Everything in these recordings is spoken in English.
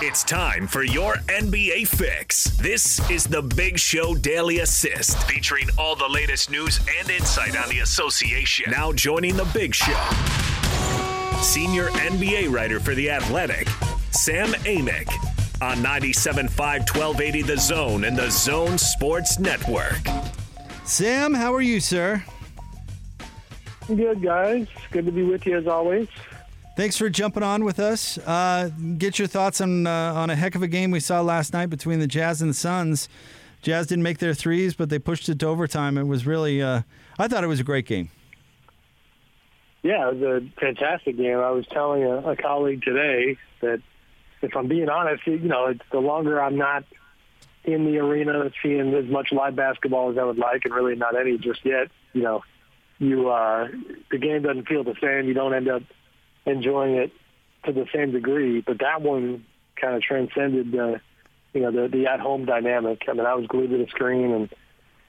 It's time for your NBA fix. This is the Big Show Daily Assist, featuring all the latest news and insight on the association. Now joining the Big Show, senior NBA writer for The Athletic, Sam Amick, on 97.5 1280 The Zone and The Zone Sports Network. Sam, how are you, sir? Good, guys. Good to be with you as always. Thanks for jumping on with us. Uh, get your thoughts on uh, on a heck of a game we saw last night between the Jazz and the Suns. Jazz didn't make their threes, but they pushed it to overtime. It was really, uh, I thought it was a great game. Yeah, it was a fantastic game. I was telling a, a colleague today that if I'm being honest, you know, the longer I'm not in the arena seeing as much live basketball as I would like, and really not any just yet, you know, you uh, the game doesn't feel the same. You don't end up enjoying it to the same degree. But that one kind of transcended the, you know, the the at home dynamic. I mean, I was glued to the screen and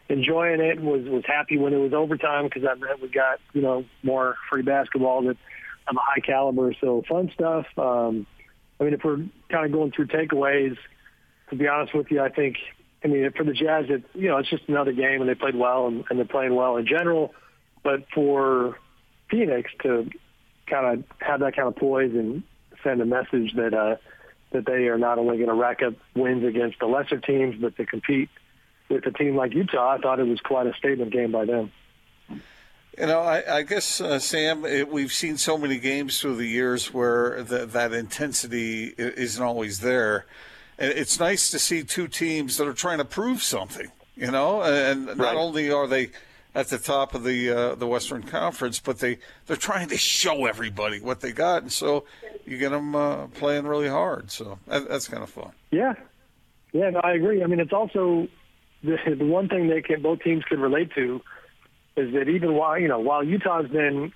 enjoying it. Was was happy when it was overtime because that meant we got you know more free basketball that of a high caliber. So fun stuff. Um, I mean, if we're kind of going through takeaways, to be honest with you, I think. I mean, for the Jazz, it you know it's just another game, and they played well, and, and they're playing well in general. But for Phoenix to kind of have that kind of poise and send a message that uh, that they are not only going to rack up wins against the lesser teams, but to compete with a team like Utah. I thought it was quite a statement game by them. You know, I, I guess uh, Sam, it, we've seen so many games through the years where the, that intensity isn't always there. It's nice to see two teams that are trying to prove something. You know, and not right. only are they at the top of the uh, the Western Conference, but they they're trying to show everybody what they got, and so you get them uh, playing really hard. So that, that's kind of fun. Yeah, yeah, no, I agree. I mean, it's also the, the one thing they can both teams can relate to is that even while you know while Utah's been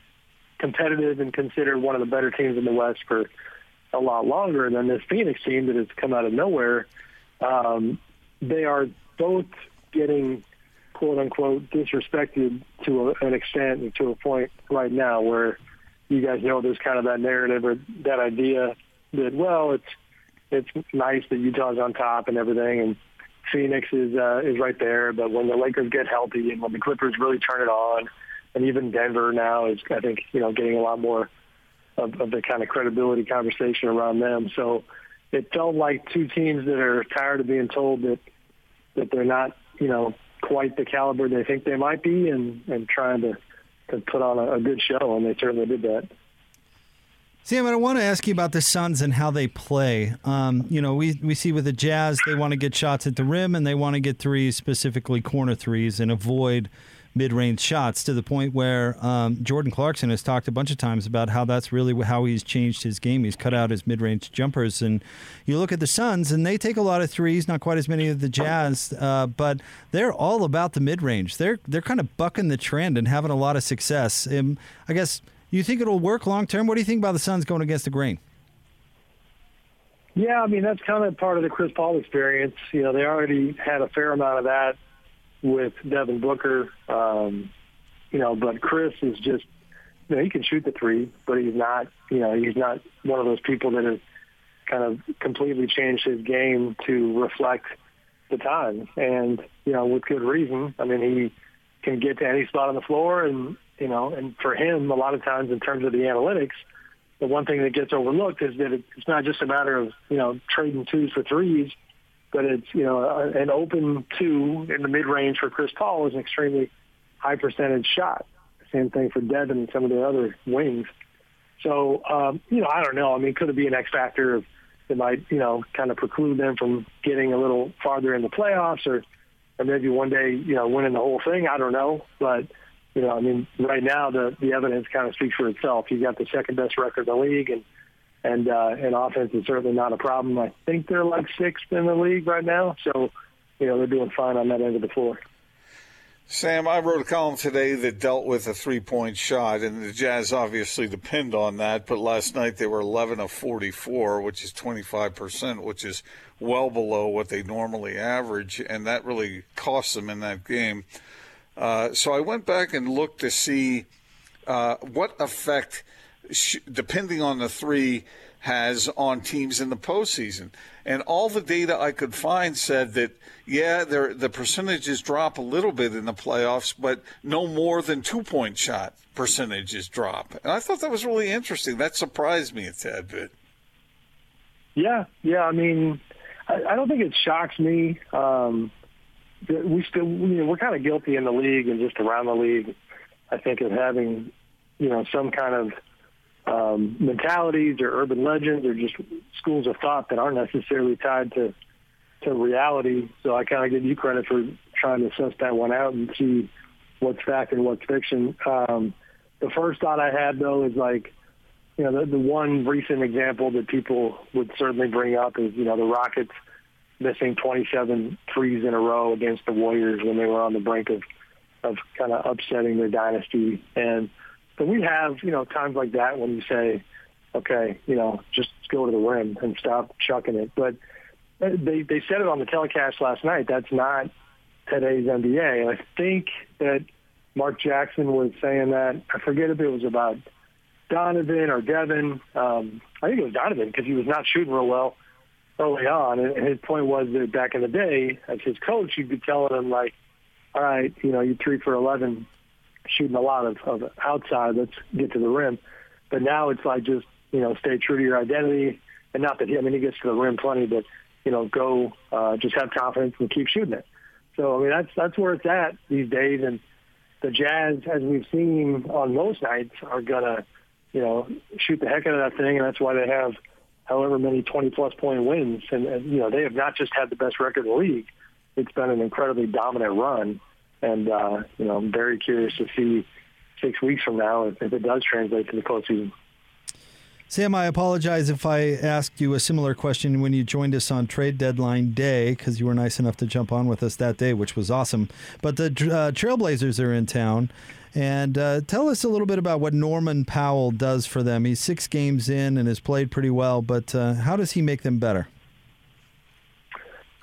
competitive and considered one of the better teams in the West for a lot longer than this Phoenix team that has come out of nowhere, um, they are both getting quote unquote disrespected to a, an extent and to a point right now where you guys know there's kind of that narrative or that idea that well it's it's nice that Utah's on top and everything and Phoenix is uh, is right there but when the Lakers get healthy and when the Clippers really turn it on and even Denver now is I think you know getting a lot more of, of the kind of credibility conversation around them. So it felt like two teams that are tired of being told that that they're not you know quite the caliber they think they might be and, and trying to, to put on a, a good show, and they certainly did that. Sam, I want to ask you about the Suns and how they play. Um, you know, we, we see with the Jazz, they want to get shots at the rim and they want to get threes, specifically corner threes, and avoid mid-range shots to the point where um, Jordan Clarkson has talked a bunch of times about how that's really how he's changed his game. He's cut out his mid-range jumpers, and you look at the Suns, and they take a lot of threes, not quite as many of the Jazz, uh, but they're all about the mid-range. They're they're kind of bucking the trend and having a lot of success. Um, I guess you think it'll work long term. What do you think about the Suns going against the grain? Yeah, I mean that's kind of part of the Chris Paul experience. You know, they already had a fair amount of that with Devin Booker. Um, you know, but Chris is just, you know, he can shoot the three, but he's not, you know, he's not one of those people that has kind of completely changed his game to reflect the times. And, you know, with good reason. I mean, he can get to any spot on the floor and, you know, and for him, a lot of times in terms of the analytics, the one thing that gets overlooked is that it's not just a matter of, you know, trading twos for threes but it's you know an open two in the mid range for Chris Paul is an extremely high percentage shot. Same thing for Devin and some of the other wings. So um, you know, I don't know. I mean, could it be an X factor that might you know kind of preclude them from getting a little farther in the playoffs, or or maybe one day you know winning the whole thing? I don't know, but you know, I mean, right now the the evidence kind of speaks for itself. He's got the second best record in the league, and and uh, and offense is certainly not a problem. I think they're like sixth in the league right now, so you know they're doing fine on that end of the floor. Sam, I wrote a column today that dealt with a three point shot, and the Jazz obviously depend on that. But last night they were 11 of 44, which is 25%, which is well below what they normally average, and that really cost them in that game. Uh, so I went back and looked to see uh, what effect depending on the three, has on teams in the postseason. And all the data I could find said that, yeah, the percentages drop a little bit in the playoffs, but no more than two point shot percentages drop. And I thought that was really interesting. That surprised me a tad bit. Yeah, yeah. I mean, I, I don't think it shocks me. Um, we still, you know, we're kind of guilty in the league and just around the league. I think of having, you know, some kind of um, mentalities or urban legends or just schools of thought that aren't necessarily tied to to reality. So I kind of give you credit for trying to suss that one out and see what's fact and what's fiction. Um, the first thought I had though is like, you know, the, the one recent example that people would certainly bring up is you know the Rockets missing 27 threes in a row against the Warriors when they were on the brink of of kind of upsetting their dynasty and so we have, you know, times like that when you say, okay, you know, just go to the rim and stop chucking it. But they they said it on the telecast last night. That's not today's NBA. And I think that Mark Jackson was saying that. I forget if it was about Donovan or Devin. Um, I think it was Donovan because he was not shooting real well early on. And his point was that back in the day, as his coach, you'd be telling him like, all right, you know, you three for 11 shooting a lot of, of outside. Let's get to the rim. But now it's like just you know stay true to your identity, and not that he, I mean he gets to the rim plenty, but you know go uh, just have confidence and keep shooting it. So I mean that's that's where it's at these days, and the Jazz, as we've seen on most nights, are gonna you know shoot the heck out of that thing, and that's why they have however many 20 plus point wins, and, and you know they have not just had the best record in the league. It's been an incredibly dominant run and uh, you know, I'm very curious to see six weeks from now if, if it does translate to the postseason. Sam, I apologize if I asked you a similar question when you joined us on trade deadline day because you were nice enough to jump on with us that day, which was awesome. But the uh, Trailblazers are in town. And uh, tell us a little bit about what Norman Powell does for them. He's six games in and has played pretty well, but uh, how does he make them better?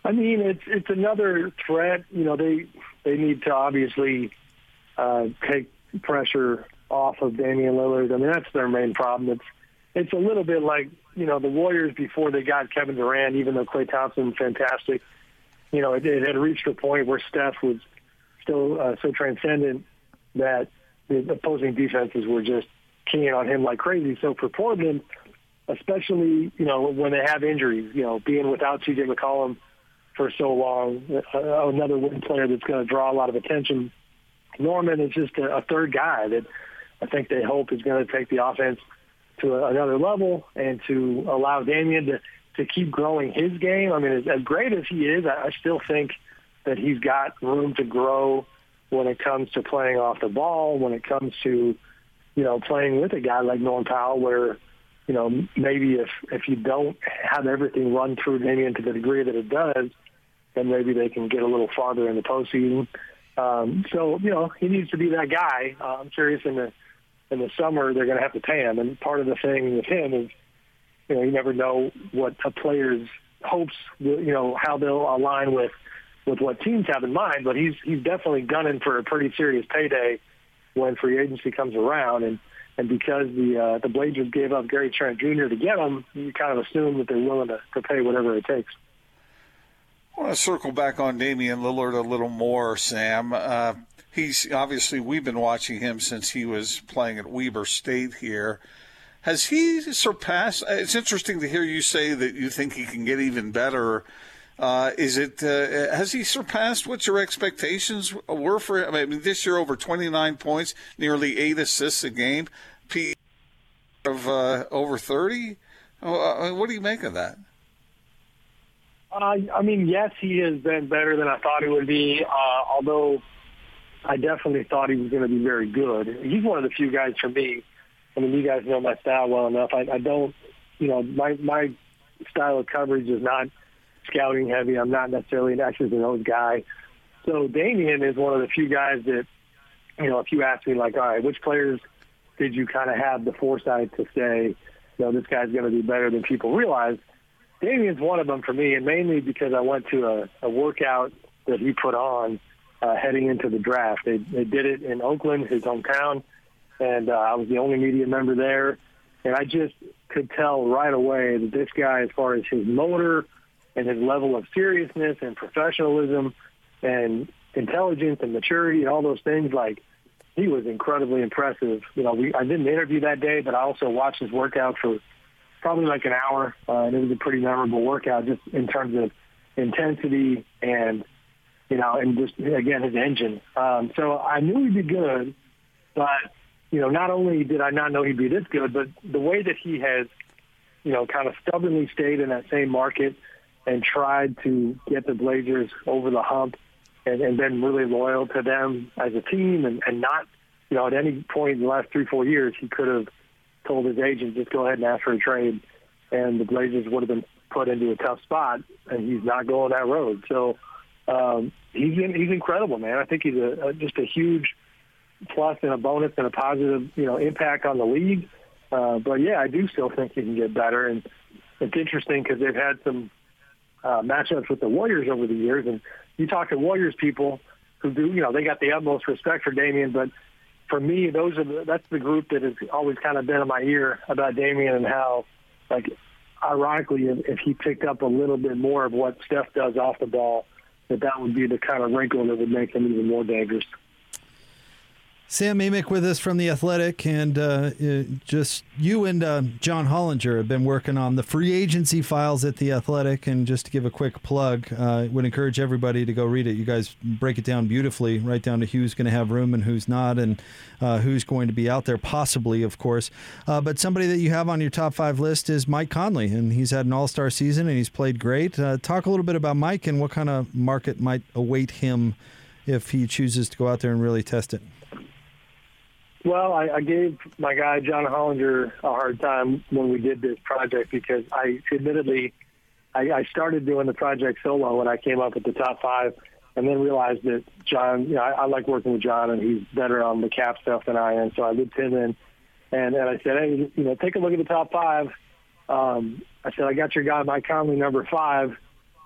I mean, it's it's another threat. You know, they they need to obviously uh, take pressure off of Damian Lillard. I mean, that's their main problem. It's it's a little bit like you know the Warriors before they got Kevin Durant. Even though Klay Thompson fantastic, you know, it, it had reached a point where Steph was still uh, so transcendent that the opposing defenses were just keying on him like crazy. So for Portland, especially you know when they have injuries, you know, being without C.J. McCollum for so long. Uh, another wing player that's going to draw a lot of attention. Norman is just a, a third guy that I think they hope is going to take the offense to another level and to allow Damian to, to keep growing his game. I mean, as, as great as he is, I, I still think that he's got room to grow when it comes to playing off the ball, when it comes to, you know, playing with a guy like Norman Powell where – you know, maybe if if you don't have everything run through Damian to the degree that it does, then maybe they can get a little farther in the postseason. Um, so you know, he needs to be that guy. Uh, I'm curious in the in the summer they're going to have to pay him, and part of the thing with him is, you know, you never know what a player's hopes, you know, how they'll align with with what teams have in mind. But he's he's definitely gunning for a pretty serious payday when free agency comes around, and and because the uh, the Blazers gave up Gary Trent Jr. to get him, you kind of assume that they're willing to, to pay whatever it takes. I want to circle back on Damian Lillard a little more, Sam. Uh, he's obviously we've been watching him since he was playing at Weber State here. Has he surpassed? It's interesting to hear you say that you think he can get even better. Uh, is it uh, has he surpassed what your expectations were for him? I mean, this year over 29 points, nearly eight assists a game. P of uh, over 30. Uh, what do you make of that? Uh, I mean, yes, he has been better than I thought he would be. Uh, although I definitely thought he was going to be very good. He's one of the few guys for me. I mean, you guys know my style well enough. I, I don't, you know, my my style of coverage is not scouting heavy. I'm not necessarily an X's and O's guy. So Damian is one of the few guys that, you know, if you ask me like, all right, which players did you kind of have the foresight to say, you know, this guy's going to be better than people realize? Damian's one of them for me, and mainly because I went to a, a workout that he put on uh, heading into the draft. They, they did it in Oakland, his hometown, and uh, I was the only media member there. and I just could tell right away that this guy, as far as his motor and his level of seriousness and professionalism and intelligence and maturity and all those things, like he was incredibly impressive. You know, we I didn't interview that day, but I also watched his workout for probably like an hour, uh, and it was a pretty memorable workout just in terms of intensity and you know, and just again his engine. Um, so I knew he'd be good, but you know, not only did I not know he'd be this good, but the way that he has, you know, kind of stubbornly stayed in that same market and tried to get the Blazers over the hump and, and been really loyal to them as a team and, and not, you know, at any point in the last three, four years, he could have told his agent, just go ahead and ask for a trade. And the Blazers would have been put into a tough spot, and he's not going that road. So um, he's in, he's incredible, man. I think he's a, a, just a huge plus and a bonus and a positive, you know, impact on the league. Uh, but yeah, I do still think he can get better, and it's interesting because they've had some uh, matchups with the Warriors over the years, and you talk to Warriors people who do, you know, they got the utmost respect for Damian, but for me, those are the, that's the group that has always kind of been in my ear about Damian and how, like, ironically, if, if he picked up a little bit more of what Steph does off the ball, that that would be the kind of wrinkle that would make him even more dangerous. Sam Amick with us from The Athletic, and uh, uh, just you and uh, John Hollinger have been working on the free agency files at The Athletic. And just to give a quick plug, uh, would encourage everybody to go read it. You guys break it down beautifully, right down to who's going to have room and who's not, and uh, who's going to be out there, possibly, of course. Uh, but somebody that you have on your top five list is Mike Conley, and he's had an all star season and he's played great. Talk a little bit about Mike and what kind of market might await him if he chooses to go out there and really test it. Well, I, I gave my guy John Hollinger a hard time when we did this project because I admittedly I, I started doing the project solo when I came up with the top five, and then realized that John, you know, I, I like working with John, and he's better on the cap stuff than I am. So I looped him in, and and I said, hey, you know, take a look at the top five. Um, I said, I got your guy Mike Conley number five,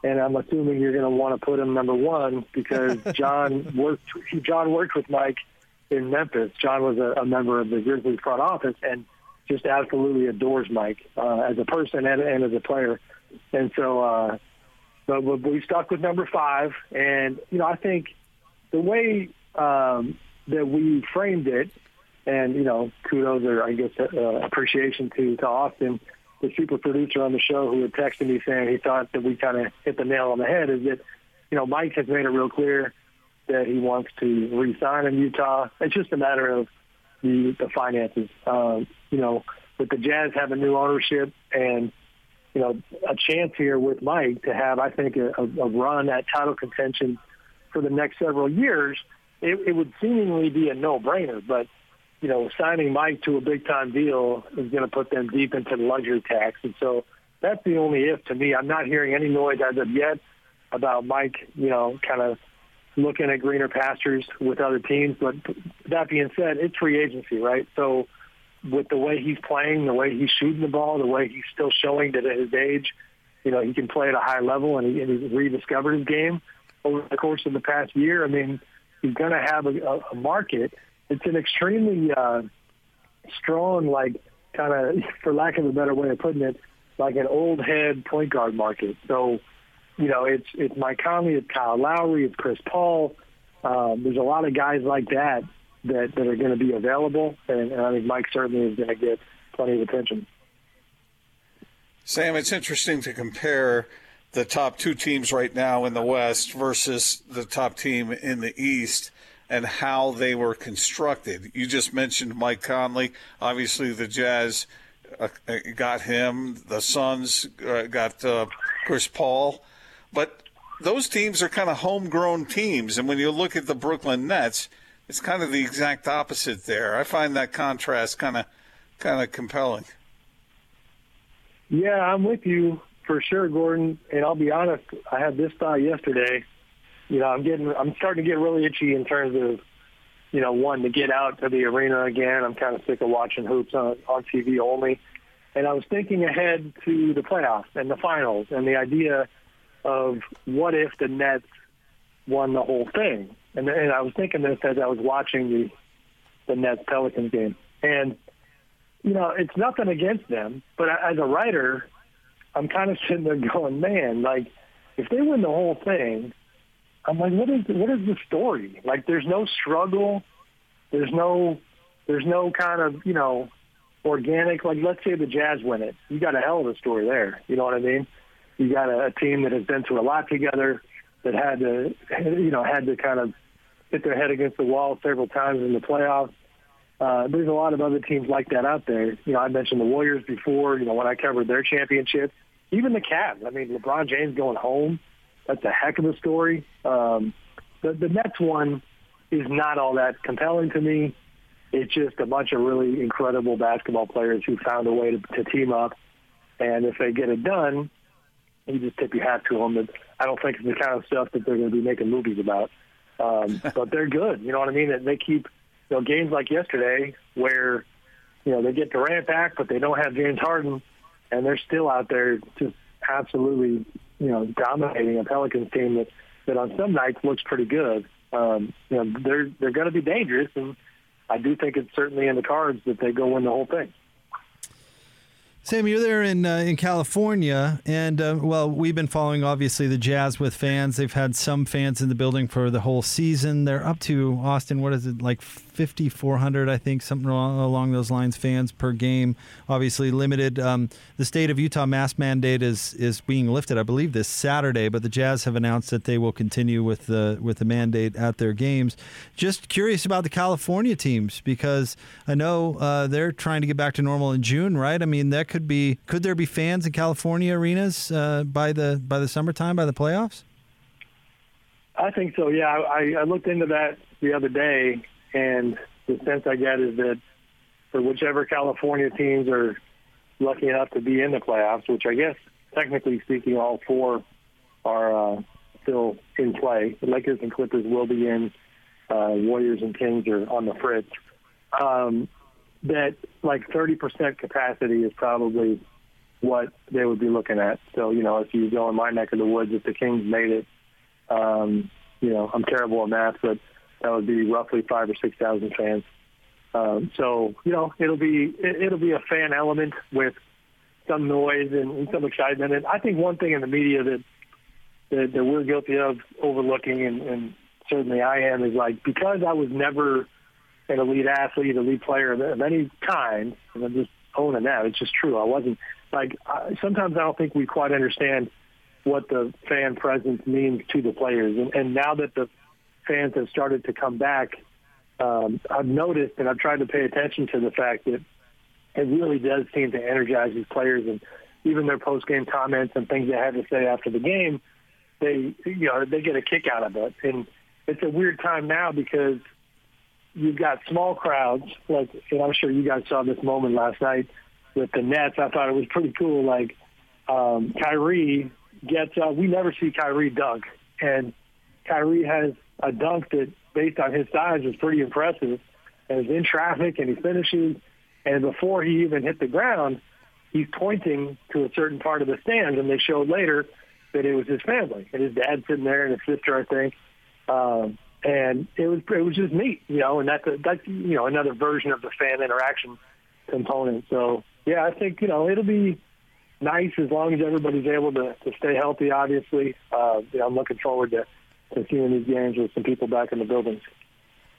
and I'm assuming you're going to want to put him number one because John worked. John worked with Mike in Memphis. John was a, a member of the Grizzlies front office and just absolutely adores Mike uh, as a person and, and as a player. And so, uh, but, we stuck with number five. And, you know, I think the way um, that we framed it, and, you know, kudos or I guess uh, appreciation to, to Austin, the super producer on the show who had texted me saying he thought that we kind of hit the nail on the head is that, you know, Mike has made it real clear that he wants to resign in Utah. It's just a matter of the the finances. Um, you know, with the Jazz having new ownership and you know a chance here with Mike to have, I think, a, a run at title contention for the next several years, it, it would seemingly be a no-brainer. But you know, signing Mike to a big-time deal is going to put them deep into the luxury tax, and so that's the only if to me. I'm not hearing any noise as of yet about Mike, you know, kind of looking at greener pastures with other teams. But that being said, it's free agency, right? So with the way he's playing, the way he's shooting the ball, the way he's still showing that at his age, you know, he can play at a high level and, he, and he's rediscovered his game over the course of the past year. I mean, he's going to have a, a market. It's an extremely uh, strong, like kind of, for lack of a better way of putting it, like an old head point guard market. So you know, it's it's Mike Conley, it's Kyle Lowry, it's Chris Paul. Um, there's a lot of guys like that that, that are going to be available, and, and I think Mike certainly is going to get plenty of attention. Sam, it's interesting to compare the top two teams right now in the West versus the top team in the East and how they were constructed. You just mentioned Mike Conley. Obviously, the Jazz uh, got him. The Suns uh, got uh, Chris Paul. But those teams are kind of homegrown teams. And when you look at the Brooklyn Nets, it's kind of the exact opposite there. I find that contrast kind of kind of compelling. Yeah, I'm with you for sure, Gordon. And I'll be honest, I had this thought yesterday. You know, I'm getting, I'm starting to get really itchy in terms of, you know, wanting to get out to the arena again. I'm kind of sick of watching hoops on, on TV only. And I was thinking ahead to the playoffs and the finals and the idea of what if the Nets won the whole thing. And, and I was thinking this as I was watching the the Nets Pelicans game. And you know, it's nothing against them, but as a writer, I'm kind of sitting there going, man, like if they win the whole thing, I'm like, what is what is the story? Like, there's no struggle, there's no there's no kind of you know organic. Like, let's say the Jazz win it, you got a hell of a story there. You know what I mean? You got a, a team that has been through a lot together, that had to you know had to kind of hit their head against the wall several times in the playoffs. Uh, there's a lot of other teams like that out there. You know, I mentioned the Warriors before. You know, when I covered their championship, even the Cavs. I mean, LeBron James going home. That's a heck of a story. Um, the, the Nets one is not all that compelling to me. It's just a bunch of really incredible basketball players who found a way to, to team up. And if they get it done, you just tip your hat to them. But I don't think it's the kind of stuff that they're going to be making movies about. Um, but they're good. You know what I mean? And they keep you know games like yesterday where you know they get Durant back, but they don't have James Harden, and they're still out there just absolutely you know dominating a Pelicans team that that on some nights looks pretty good. Um, you know they're they're going to be dangerous, and I do think it's certainly in the cards that they go win the whole thing. Sam, you're there in uh, in California, and uh, well, we've been following obviously the Jazz with fans. They've had some fans in the building for the whole season. They're up to Austin. What is it like? 5,400, I think, something along those lines, fans per game. Obviously limited. Um, the state of Utah mask mandate is is being lifted, I believe, this Saturday. But the Jazz have announced that they will continue with the with the mandate at their games. Just curious about the California teams because I know uh, they're trying to get back to normal in June, right? I mean, that could be. Could there be fans in California arenas uh, by the by the summertime by the playoffs? I think so. Yeah, I, I looked into that the other day, and the sense I get is that for whichever California teams are lucky enough to be in the playoffs, which I guess technically speaking, all four are uh, still in play. The Lakers and Clippers will be in. Uh, Warriors and Kings are on the fritz. Um, that like 30% capacity is probably what they would be looking at. So, you know, if you go in my neck of the woods, if the Kings made it, um, you know, I'm terrible at math, but that would be roughly five or six thousand fans. Um, so you know, it'll be it, will be a fan element with some noise and, and some excitement. And I think one thing in the media that that, that we're guilty of overlooking, and, and certainly I am, is like because I was never an elite athlete, elite player of, of any kind, and I'm just owning that. It's just true. I wasn't like I, sometimes I don't think we quite understand what the fan presence means to the players. And, and now that the fans have started to come back, um, I've noticed and I've tried to pay attention to the fact that it really does seem to energize these players and even their post game comments and things they have to say after the game, they you know they get a kick out of it. And it's a weird time now because you've got small crowds like and I'm sure you guys saw this moment last night with the Nets. I thought it was pretty cool. Like um, Kyrie gets uh, we never see Kyrie dunk and Kyrie has a dunk that, based on his size, is pretty impressive. And is in traffic and he finishes. And before he even hit the ground, he's pointing to a certain part of the stands. And they showed later that it was his family and his dad sitting there and his sister, I think. Um, and it was it was just neat, you know. And that's a, that's you know another version of the fan interaction component. So yeah, I think you know it'll be nice as long as everybody's able to, to stay healthy. Obviously, uh, you know, I'm looking forward to to seeing these games with some people back in the buildings.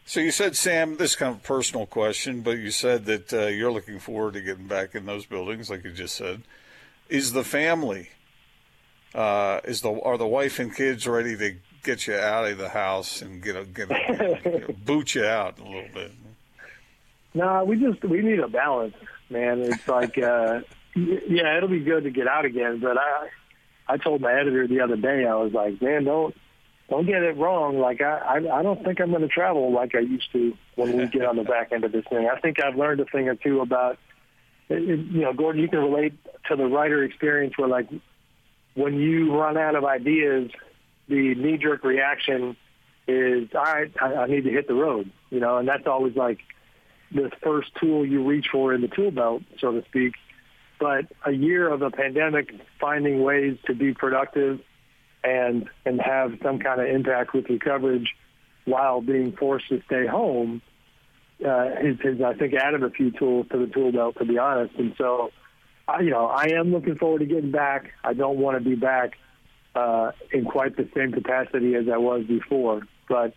So you said, Sam, this is kind of a personal question, but you said that uh, you're looking forward to getting back in those buildings, like you just said. Is the family, uh, is the are the wife and kids ready to get you out of the house and get a, get a, you know, boot you out a little bit? No, nah, we just we need a balance, man. It's like, uh, yeah, it'll be good to get out again, but I I told my editor the other day, I was like, man, don't don't get it wrong. Like I, I, I don't think I'm going to travel like I used to when we get on the back end of this thing. I think I've learned a thing or two about, you know, Gordon. You can relate to the writer experience where, like, when you run out of ideas, the knee-jerk reaction is, all right, I, I need to hit the road. You know, and that's always like the first tool you reach for in the tool belt, so to speak. But a year of a pandemic, finding ways to be productive and and have some kind of impact with your coverage while being forced to stay home uh, has, has, I think, added a few tools to the tool belt, to be honest. And so, I, you know, I am looking forward to getting back. I don't want to be back uh, in quite the same capacity as I was before, but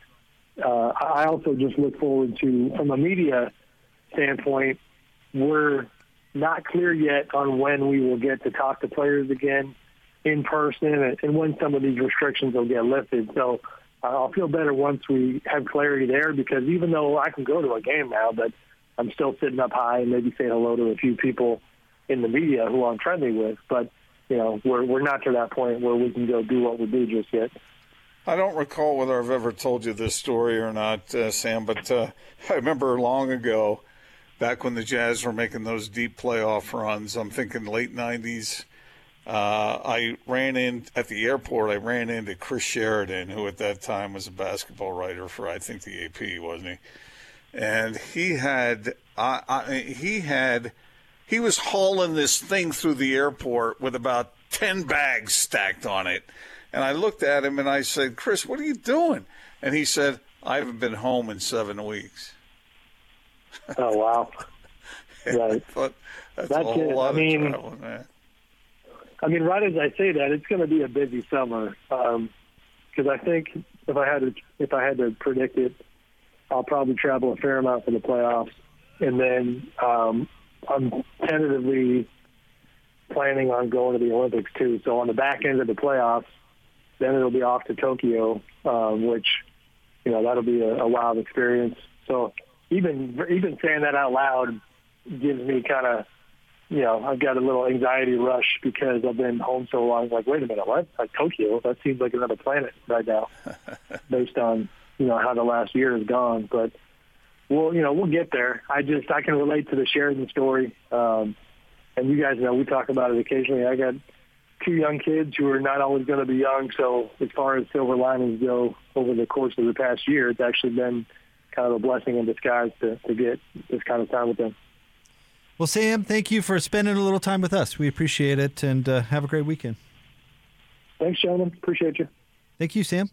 uh, I also just look forward to, from a media standpoint, we're not clear yet on when we will get to talk to players again in person and when some of these restrictions will get lifted. So uh, I'll feel better once we have clarity there because even though I can go to a game now, but I'm still sitting up high and maybe say hello to a few people in the media who I'm friendly with. But, you know, we're, we're not to that point where we can go do what we do just yet. I don't recall whether I've ever told you this story or not, uh, Sam, but uh, I remember long ago, back when the Jazz were making those deep playoff runs, I'm thinking late 90s. Uh, I ran in at the airport. I ran into Chris Sheridan, who at that time was a basketball writer for I think the AP, wasn't he? And he had, he had, he was hauling this thing through the airport with about ten bags stacked on it and I looked at him and I said, Chris, what are you doing? And he said, I haven't been home in seven weeks. Oh, wow. right. But that's, that's a whole lot I mean, travel, man. I mean, right as I say that, it's going to be a busy summer. Because um, I think if I had to, if I had to predict it, I'll probably travel a fair amount for the playoffs, and then um, I'm tentatively planning on going to the Olympics too. So on the back end of the playoffs, then it'll be off to Tokyo, um, which you know that'll be a, a wild experience. So even even saying that out loud gives me kind of you know I've got a little anxiety rush because I've been home so long. Like wait a minute, what? Like Tokyo? That seems like another planet right now, based on you know how the last year has gone. But we'll you know we'll get there. I just I can relate to the Sheridan story. Um, and you guys know we talk about it occasionally. I got two young kids who are not always going to be young. So as far as silver linings go over the course of the past year, it's actually been kind of a blessing in disguise to, to get this kind of time with them. Well, Sam, thank you for spending a little time with us. We appreciate it, and uh, have a great weekend. Thanks, gentlemen. Appreciate you. Thank you, Sam.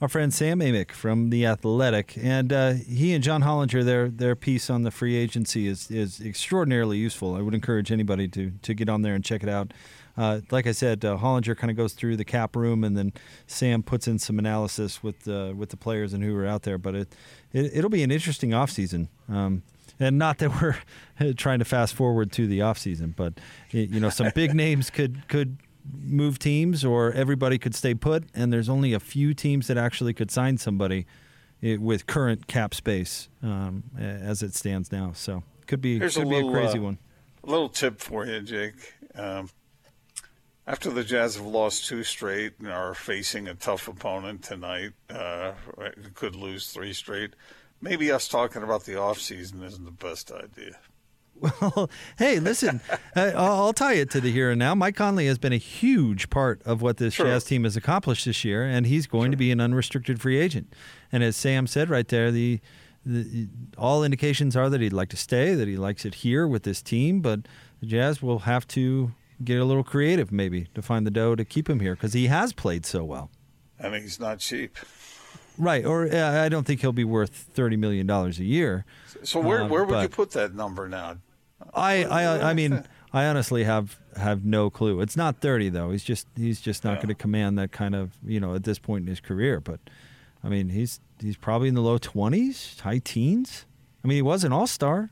Our friend Sam Amick from the Athletic, and uh, he and John Hollinger, their their piece on the free agency is is extraordinarily useful. I would encourage anybody to to get on there and check it out uh, like I said, uh, Hollinger kind of goes through the cap room, and then Sam puts in some analysis with uh, with the players and who are out there. But it, it will be an interesting offseason. Um, and not that we're trying to fast forward to the offseason, but you know some big names could could move teams, or everybody could stay put. And there's only a few teams that actually could sign somebody eh, with current cap space um, as it stands now. So could be Here's could a be little, a crazy uh, one. A little tip for you, Jake. Um, after the Jazz have lost two straight and are facing a tough opponent tonight, uh, could lose three straight. Maybe us talking about the offseason isn't the best idea. Well, hey, listen, I'll tie it to the here and now. Mike Conley has been a huge part of what this Jazz team has accomplished this year, and he's going to be an unrestricted free agent. And as Sam said right there, the, the all indications are that he'd like to stay, that he likes it here with this team, but the Jazz will have to get a little creative maybe to find the dough to keep him here because he has played so well. I mean, he's not cheap. Right, or uh, I don't think he'll be worth thirty million dollars a year. So where um, where would you put that number now? I I, I mean I honestly have have no clue. It's not thirty though. He's just he's just not yeah. going to command that kind of you know at this point in his career. But I mean he's he's probably in the low twenties, high teens. I mean he was an all star.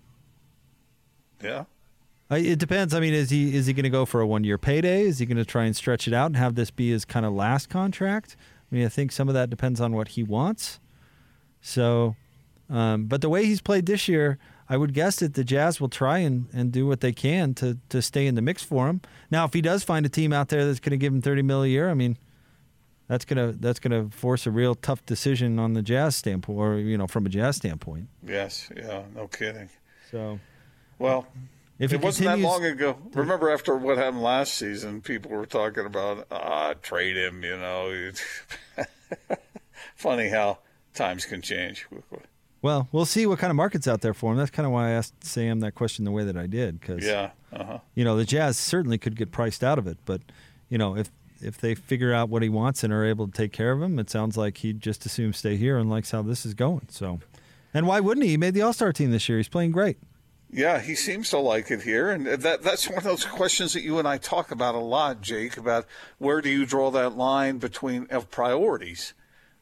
Yeah. It depends. I mean, is he is he going to go for a one year payday? Is he going to try and stretch it out and have this be his kind of last contract? I mean, I think some of that depends on what he wants. So, um, but the way he's played this year, I would guess that the Jazz will try and, and do what they can to to stay in the mix for him. Now, if he does find a team out there that's going to give him thirty mil a year, I mean, that's gonna that's gonna force a real tough decision on the Jazz standpoint, or you know, from a Jazz standpoint. Yes. Yeah. No kidding. So, well. If it wasn't that long ago. Remember, after what happened last season, people were talking about ah, trade him. You know, funny how times can change quickly. Well, we'll see what kind of market's out there for him. That's kind of why I asked Sam that question the way that I did, because yeah, uh-huh. you know, the Jazz certainly could get priced out of it, but you know, if if they figure out what he wants and are able to take care of him, it sounds like he'd just assume stay here and likes how this is going. So And why wouldn't he? He made the All Star team this year. He's playing great. Yeah, he seems to like it here, and that that's one of those questions that you and I talk about a lot, Jake. About where do you draw that line between of priorities?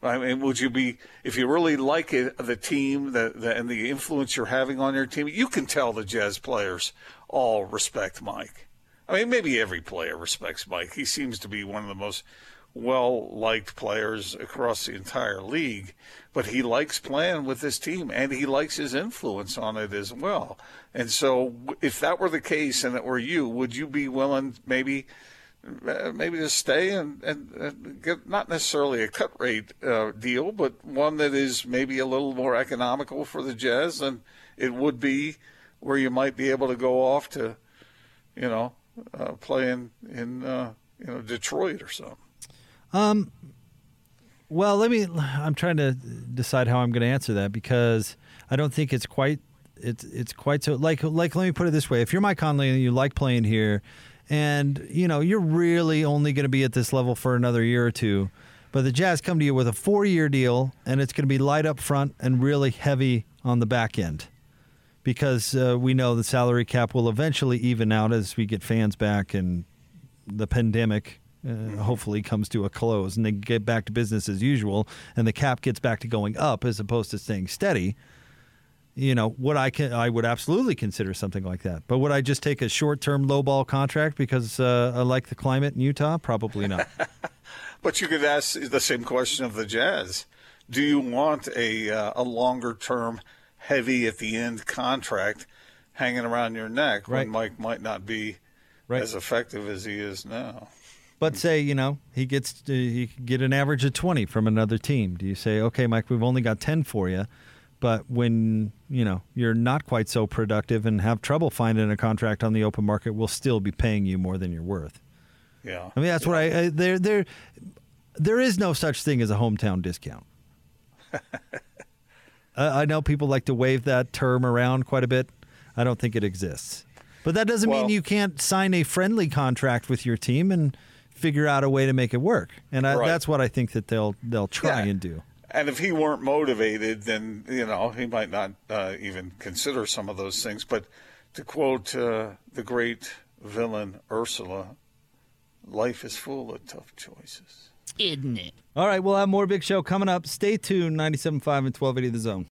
I mean, would you be if you really like it, the team, the, the and the influence you're having on your team? You can tell the Jazz players all respect Mike. I mean, maybe every player respects Mike. He seems to be one of the most well liked players across the entire league, but he likes playing with this team and he likes his influence on it as well. And so, if that were the case and it were you, would you be willing maybe? Uh, maybe to stay and, and, and, get not necessarily a cut rate uh, deal, but one that is maybe a little more economical for the Jazz than it would be where you might be able to go off to, you know, uh, playing in, uh, you know, Detroit or something. Um, well, let me. I'm trying to decide how I'm going to answer that because I don't think it's quite. It's it's quite so like like. Let me put it this way: If you're Mike Conley and you like playing here, and you know you're really only going to be at this level for another year or two, but the Jazz come to you with a four-year deal, and it's going to be light up front and really heavy on the back end, because uh, we know the salary cap will eventually even out as we get fans back and the pandemic uh, hopefully comes to a close and they get back to business as usual and the cap gets back to going up as opposed to staying steady you know what i can i would absolutely consider something like that. But would i just take a short-term low-ball contract because uh, i like the climate in utah? Probably not. But you could ask the same question of the jazz. Do you want a, uh, a longer term heavy at the end contract hanging around your neck right. when mike might not be right. as effective as he is now but say you know he gets to, he get an average of twenty from another team. Do you say, okay, Mike, we've only got ten for you, but when you know you're not quite so productive and have trouble finding a contract on the open market, we'll still be paying you more than you're worth. Yeah, I mean that's yeah. what I, I there there there is no such thing as a hometown discount. I know people like to wave that term around quite a bit. I don't think it exists. But that doesn't well, mean you can't sign a friendly contract with your team and figure out a way to make it work. And I, right. that's what I think that they'll they'll try yeah. and do. And if he weren't motivated, then you know he might not uh, even consider some of those things. But to quote uh, the great villain Ursula, life is full of tough choices, isn't it? All right, we'll have more Big Show coming up. Stay tuned. 97.5 and 1280 The Zone.